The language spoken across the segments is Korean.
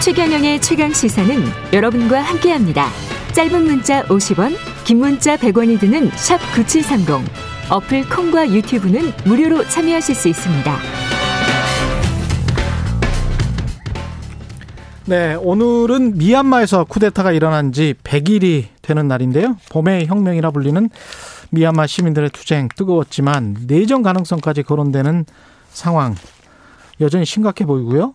최경영의 최강 시사는 여러분과 함께합니다. 짧은 문자 50원, 긴 문자 100원이 드는 샵 9730. 어플 콩과 유튜브는 무료로 참여하실 수 있습니다. 네, 오늘은 미얀마에서 쿠데타가 일어난 지 100일이 되는 날인데요. 봄의 혁명이라 불리는 미얀마 시민들의 투쟁 뜨거웠지만 내전 가능성까지 거론되는 상황 여전히 심각해 보이고요.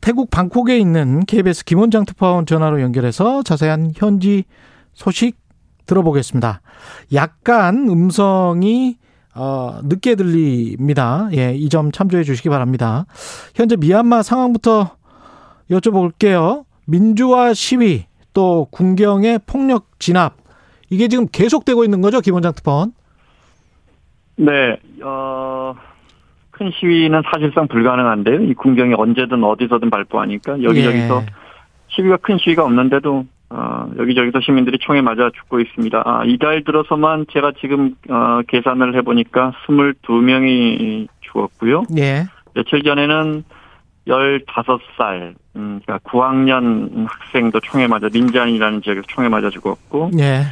태국 방콕에 있는 KBS 김원장 특파원 전화로 연결해서 자세한 현지 소식 들어보겠습니다. 약간 음성이 어, 늦게 들립니다. 예, 이 점 참조해 주시기 바랍니다. 현재 미얀마 상황부터 여쭤볼게요. 민주화 시위 또 군경의 폭력 진압 이게 지금 계속되고 있는 거죠, 김원장 특파원? 네, 어, 큰 시위는 사실상 불가능한데요. 이 군경이 언제든 어디서든 발포하니까 여기저기서 예. 시위가 큰 시위가 없는데도 어, 여기저기서 시민들이 총에 맞아 죽고 있습니다. 아, 이달 들어서만 제가 지금 어, 계산을 해보니까 22명이 죽었고요. 예. 며칠 전에는 15살, 음, 그러니까 9학년 학생도 총에 맞아, 린잔이라는 지역에서 총에 맞아 죽었고, 예.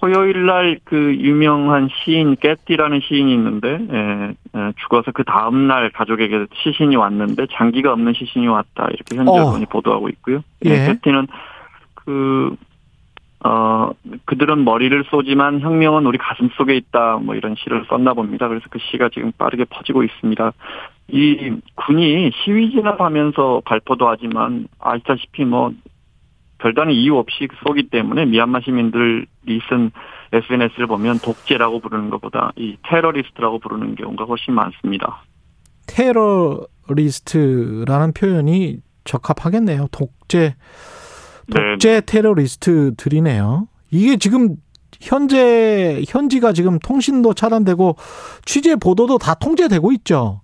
토요일 날 그 유명한 시인 깨띠라는 시인이 있는데 예, 예, 죽어서 그 다음 날 가족에게 시신이 왔는데 장기가 없는 시신이 왔다 이렇게 현지 언론이 어. 보도하고 있고요. 예. 예, 깨띠는 그 어, 그들은 머리를 쏘지만 혁명은 우리 가슴 속에 있다, 뭐 이런 시를 썼나 봅니다. 그래서 그 시가 지금 빠르게 퍼지고 있습니다. 이 군이 시위 진압하면서 발포도 하지만 아시다시피 뭐 별다른 이유 없이 쏘기 때문에 미얀마 시민들이 쓴 SNS를 보면 독재라고 부르는 것보다 이 테러리스트라고 부르는 경우가 훨씬 많습니다. 테러리스트라는 표현이 적합하겠네요. 독재, 독재 네. 테러리스트들이네요. 이게 지금 현재 현지가 지금 통신도 차단되고 취재 보도도 다 통제되고 있죠.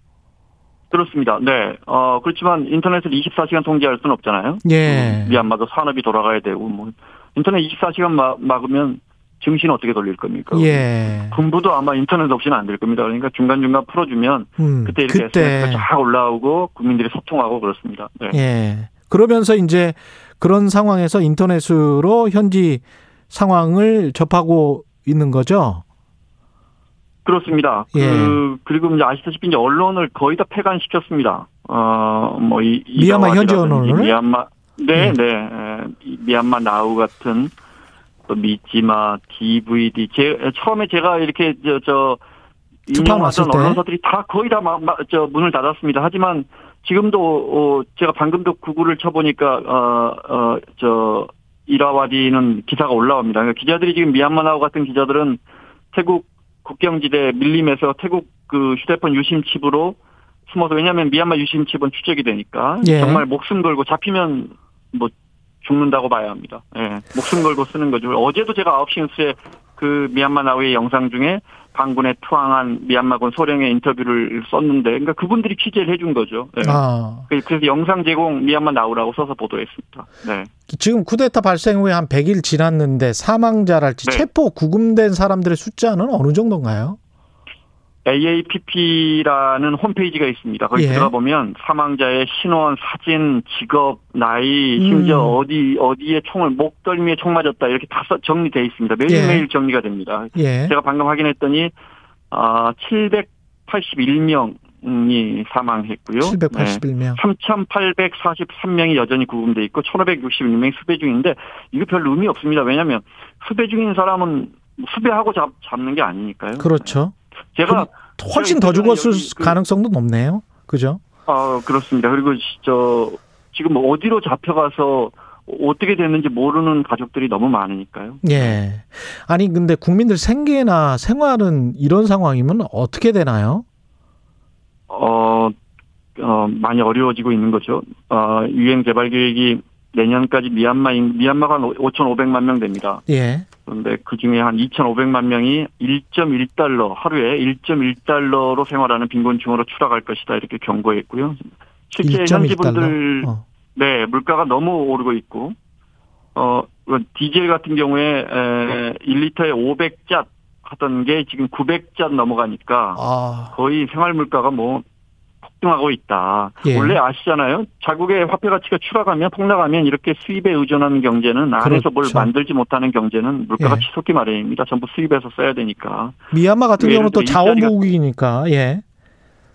그렇습니다. 네. 어, 그렇지만 인터넷을 24시간 통제할 수는 없잖아요. 예. 음, 미얀마도 산업이 돌아가야 되고, 뭐. 인터넷 24시간 막, 막으면 증시는 어떻게 돌릴 겁니까? 예. 군부도 아마 인터넷 없이는 안 될 겁니다. 그러니까 중간중간 풀어주면 음, 그때 이렇게 그때. 쫙 올라오고 국민들이 소통하고 그렇습니다. 네. 예. 그러면서 이제 그런 상황에서 인터넷으로 현지 상황을 접하고 있는 거죠? 그렇습니다. 예. 그, 그리고 이제 아시다시피 이제 언론을 거의 다 폐간시켰습니다. 어, 뭐, 이, 미얀마 현지 언론을? 미얀마, 네, 예. 네. 미얀마 나우 같은 또 미지마, DVD. 제, 처음에 제가 이렇게 저, 저, 인용하던 언론사들이 다 거의 다 막, 막, 저, 문을 닫았습니다. 하지만 지금도, 어, 제가 방금도 구글을 쳐보니까, 어, 어, 저, 이라와디는 기사가 올라옵니다. 그러니까 기자들이 지금 미얀마 나우 같은 기자들은 태국 국경지대 밀림에서 태국 그 휴대폰 유심 칩으로 숨어서 왜냐하면 미얀마 유심 칩은 추적이 되니까 예. 정말 목숨 걸고 잡히면 뭐 죽는다고 봐야 합니다. 예. 목숨 걸고 쓰는 거죠. 어제도 제가 9시 뉴스에 그 미얀마 나우의 영상 중에 반군에 투항한 미얀마군 소령의 인터뷰를 썼는데, 그러니까 그분들이 취재를 해준 거죠. 네. 아. 그래서 영상 제공 미얀마 나오라고 써서 보도했습니다. 네. 지금 쿠데타 발생 후에 한 100일 지났는데 사망자랄지 네. 체포 구금된 사람들의 숫자는 어느 정도인가요? AAPP라는 홈페이지가 있습니다. 거기 예. 들어가 보면 사망자의 신원, 사진, 직업, 나이, 심지어 음. 어디 어디에 총을 목덜미에 총 맞았다 이렇게 다 정리되어 있습니다. 매일매일 예. 정리가 됩니다. 예. 제가 방금 확인했더니 아 781명이 사망했고요. 781명. 네. 3,843명이 여전히 구금돼 있고 1,561명이 수배 중인데 이거 별 의미 없습니다. 왜냐하면 수배 중인 사람은 수배하고 잡, 잡는 게 아니니까요. 그렇죠. 제가 훨씬 더 죽었을 그, 가능성도 높네요. 그죠? 아 그렇습니다. 그리고 저 지금 뭐 어디로 잡혀가서 어떻게 됐는지 모르는 가족들이 너무 많으니까요. 예. 아니 근데 국민들 생계나 생활은 이런 상황이면 어떻게 되나요? 어, 어 많이 어려워지고 있는 거죠. 어, 유행 개발 계획이 내년까지 미얀마 미얀마가 5,500만 명 됩니다. 예. 그런데 그 중에 한 2,500만 명이 1.1달러 하루에 1.1달러로 생활하는 빈곤층으로 추락할 것이다 이렇게 경고했고요. 실제 현지 분들 어. 네 물가가 너무 오르고 있고 어 디젤 같은 경우에 에, 1리터에 500잣 하던 게 지금 900잣 넘어가니까 아. 거의 생활 물가가 뭐 폭등하고 있다. 예. 원래 아시잖아요. 자국의 화폐 가치가 추락하면 폭락하면 이렇게 수입에 의존하는 경제는 안에서 뭘 그렇죠. 만들지 못하는 경제는 물가가 예. 치솟기 마련입니다. 전부 수입해서 써야 되니까. 미얀마 같은 경우는 또 자원보국이니까 예.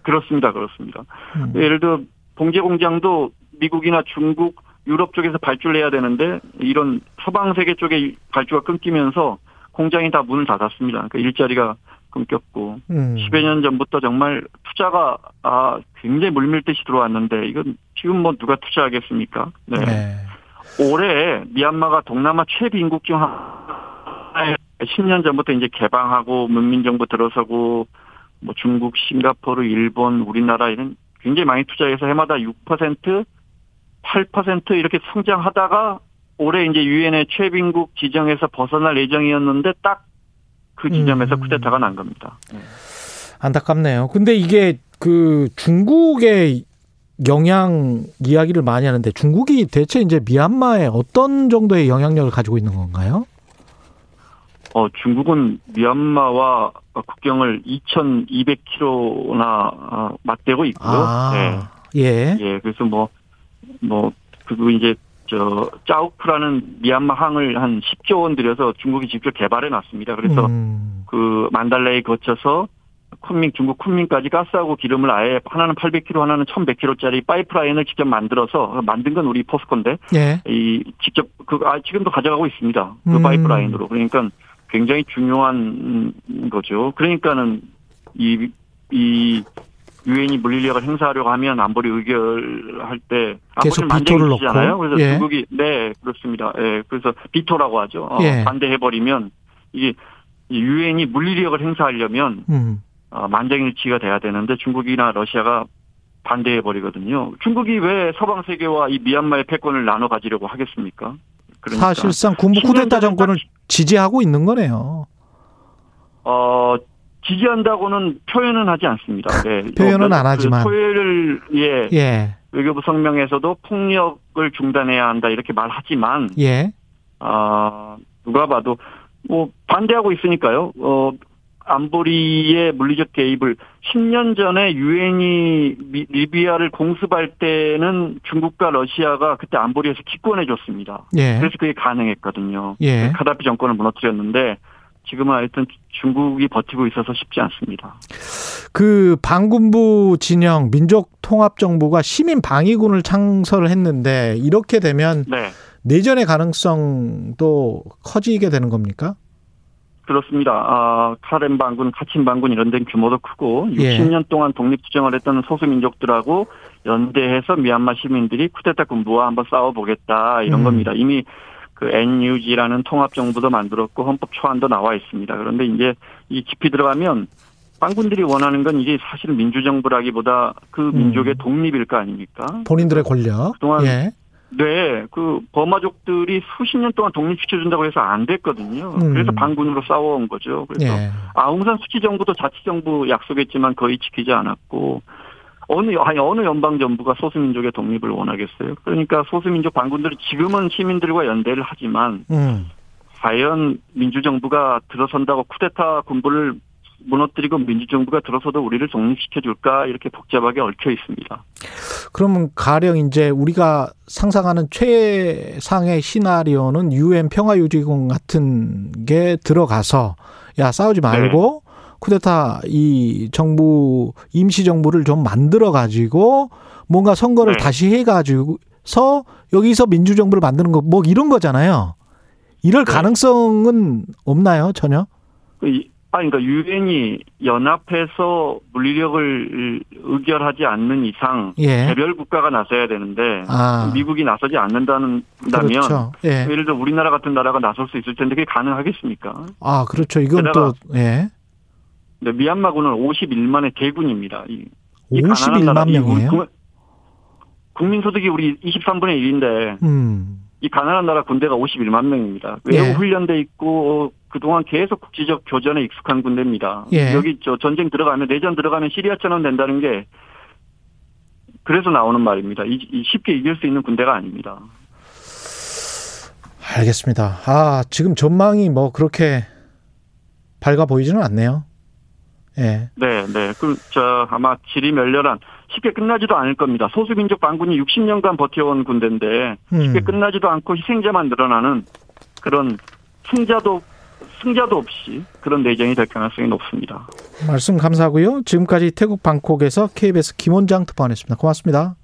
그렇습니다. 그렇습니다. 음. 예를 들어 봉제 공장도 미국이나 중국, 유럽 쪽에서 발주를 해야 되는데 이런 서방 세계 쪽에 발주가 끊기면서 공장이 다 문을 닫았습니다. 그러니까 일자리가 끊겼고 음. 10여 년 전부터 정말 투자가 아 굉장히 물밀듯이 들어왔는데 이건 지금 뭐 누가 투자하겠습니까? 네. 네. 올해 미얀마가 동남아 최빈국 중 하나 10년 전부터 이제 개방하고 문민정부 들어서고 뭐 중국, 싱가포르, 일본, 우리나라 이런 굉장히 많이 투자해서 해마다 6% 8% 이렇게 성장하다가 올해 이제 유엔의 최빈국 지정에서 벗어날 예정이었는데 딱 그 지점에서 음. 쿠데타가 난 겁니다. 안타깝네요. 근데 이게 그 중국의 영향 이야기를 많이 하는데 중국이 대체 이제 미얀마에 어떤 정도의 영향력을 가지고 있는 건가요? 어, 중국은 미얀마와 국경을 2,200km나 어, 맞대고 있고요. 아, 예. 예, 그래서 뭐, 뭐, 그리고 이제, 저, 짜오프라는 미얀마 항을 한 10조 원 들여서 중국이 직접 개발해 놨습니다. 그래서 음, 그 만달레이 거쳐서 쿤밍, 중국 쿤밍까지 가스하고 기름을 아예 하나는 800km, 하나는 1100km짜리 파이프라인을 직접 만들어서 만든 건 우리 포스코인데 예. 이 직접 그 아, 지금도 가져가고 있습니다. 그 음. 파이프라인으로. 그러니까 굉장히 중요한 거죠. 그러니까는 이, 이 유엔이 물리력을 행사하려고 하면 안보리 의결할 때 계속 비토를. 넣고. 그래서 예. 중국이 네 그렇습니다. 예, 그래서 비토라고 하죠. 어, 예. 반대해버리면 이게 이 유엔이 물리력을 행사하려면 음. 어, 만장일치가 돼야 되는데 중국이나 러시아가 반대해버리거든요. 중국이 왜 서방 세계와 이 미얀마의 패권을 나눠 가지려고 하겠습니까? 그러니까 사실상 군부 10년 쿠데타 정권을 딱 지지하고 있는 거네요. 어, 지지한다고는 표현은 하지 않습니다. 네. 표현은 안그 하지만. 소외를 예, 예. 외교부 성명에서도 폭력을 중단해야 한다 이렇게 말하지만 예. 아 누가 봐도 뭐 반대하고 있으니까요. 어 안보리의 물리적 개입을 10년 전에 유엔이 리비아를 공습할 때는 중국과 러시아가 그때 안보리에서 기권해 줬습니다. 예. 그래서 그게 가능했거든요. 예. 카다피 정권을 무너뜨렸는데 지금은 하여튼 중국이 버티고 있어서 쉽지 않습니다. 그 반군부 진영 민족통합정부가 시민 방위군을 창설을 했는데 이렇게 되면 네. 내전의 가능성도 커지게 되는 겁니까? 그렇습니다. 아, 카렌 반군, 카친 반군 이런 데는 규모도 크고 예. 60년 동안 독립투쟁을 했던 소수민족들하고 연대해서 미얀마 시민들이 쿠데타 군부와 한번 싸워보겠다 이런 음. 겁니다. 이미 그 NUG라는 통합정부도 만들었고 헌법 초안도 나와 있습니다. 그런데 이제 이 깊이 들어가면 반군들이 원하는 건 이게 사실 민주정부라기보다 그 음. 민족의 독립일 거 아닙니까? 본인들의 권력. 그동안 예. 네, 그 버마족들이 수십 년 동안 독립시켜준다고 해서 안 됐거든요. 음. 그래서 반군으로 싸워온 거죠. 그래서 예. 아웅산 수치 정부도 자치 정부 약속했지만 거의 지키지 않았고 어느 아니 어느 연방 정부가 소수민족의 독립을 원하겠어요. 그러니까 소수민족 반군들이 지금은 시민들과 연대를 하지만 음. 과연 민주정부가 들어선다고 쿠데타 군부를 무너뜨리고 민주정부가 들어서도 우리를 독립시켜줄까 이렇게 복잡하게 얽혀 있습니다. 그러면 가령 이제 우리가 상상하는 최상의 시나리오는 유엔 평화유지공 같은 게 들어가서 야 싸우지 말고 쿠데타 이 정부 임시 정부를 좀 만들어 가지고 뭔가 선거를 네. 다시 해 가지고서 여기서 민주 정부를 만드는 거 뭐 이런 거잖아요. 이럴 네. 가능성은 없나요, 전혀? 이- 아, 그러니까 유엔이 연합해서 물리력을 의결하지 않는 이상 예. 개별 국가가 나서야 되는데 아. 미국이 나서지 않는다는 그렇죠. 예. 예를 들어 우리나라 같은 나라가 나설 수 있을 텐데 그게 가능하겠습니까? 아, 그렇죠. 이건 또 예. 미얀마군은 51만의 대군입니다. 이, 이 가난한 51만 나라, 이 명이에요. 국- 국민 소득이 우리 23분의 1인데 음. 이 가난한 나라 군대가 51만 명입니다. 외국 예. 훈련돼 있고 어, 그동안 계속 국지적 교전에 익숙한 군대입니다. 예. 여기 저 전쟁 들어가면 내전 들어가면 시리아처럼 된다는 게 그래서 나오는 말입니다. 이, 이 쉽게 이길 수 있는 군대가 아닙니다. 알겠습니다. 아, 지금 전망이 뭐 그렇게 밝아 보이지는 않네요. 예. 네, 네. 그, 저, 아마 질이 멸렬한, 쉽게 끝나지도 않을 겁니다. 소수민족 반군이 60년간 버텨온 군대인데, 쉽게 음. 끝나지도 않고 희생자만 늘어나는 그런 승자도, 승자도 없이 그런 내정이 될 가능성이 높습니다. 말씀 감사하고요. 지금까지 태국 방콕에서 KBS 김원장 특파원했습니다. 고맙습니다.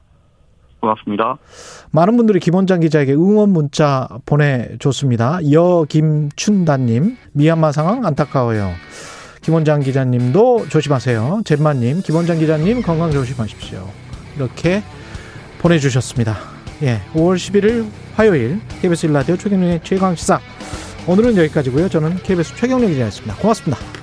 고맙습니다. 많은 분들이 김원장 기자에게 응원 문자 보내줬습니다. 여김춘다님, 미얀마 상황 안타까워요. 김원장 기자님도 조심하세요. 젠마님, 김원장 기자님 건강 조심하십시오. 이렇게 보내주셨습니다. 예, 5월 11일 화요일 KBS 일라디오 최경련의 최강시사 오늘은 여기까지고요. 저는 KBS 최경련 기자였습니다. 고맙습니다.